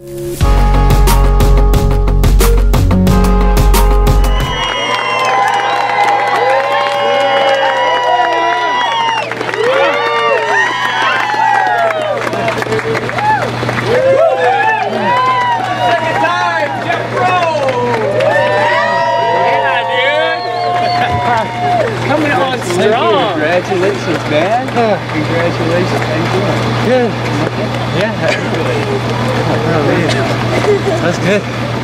Coming on strong. Congratulations, man. Congratulations. How you doing? Yeah. That's good.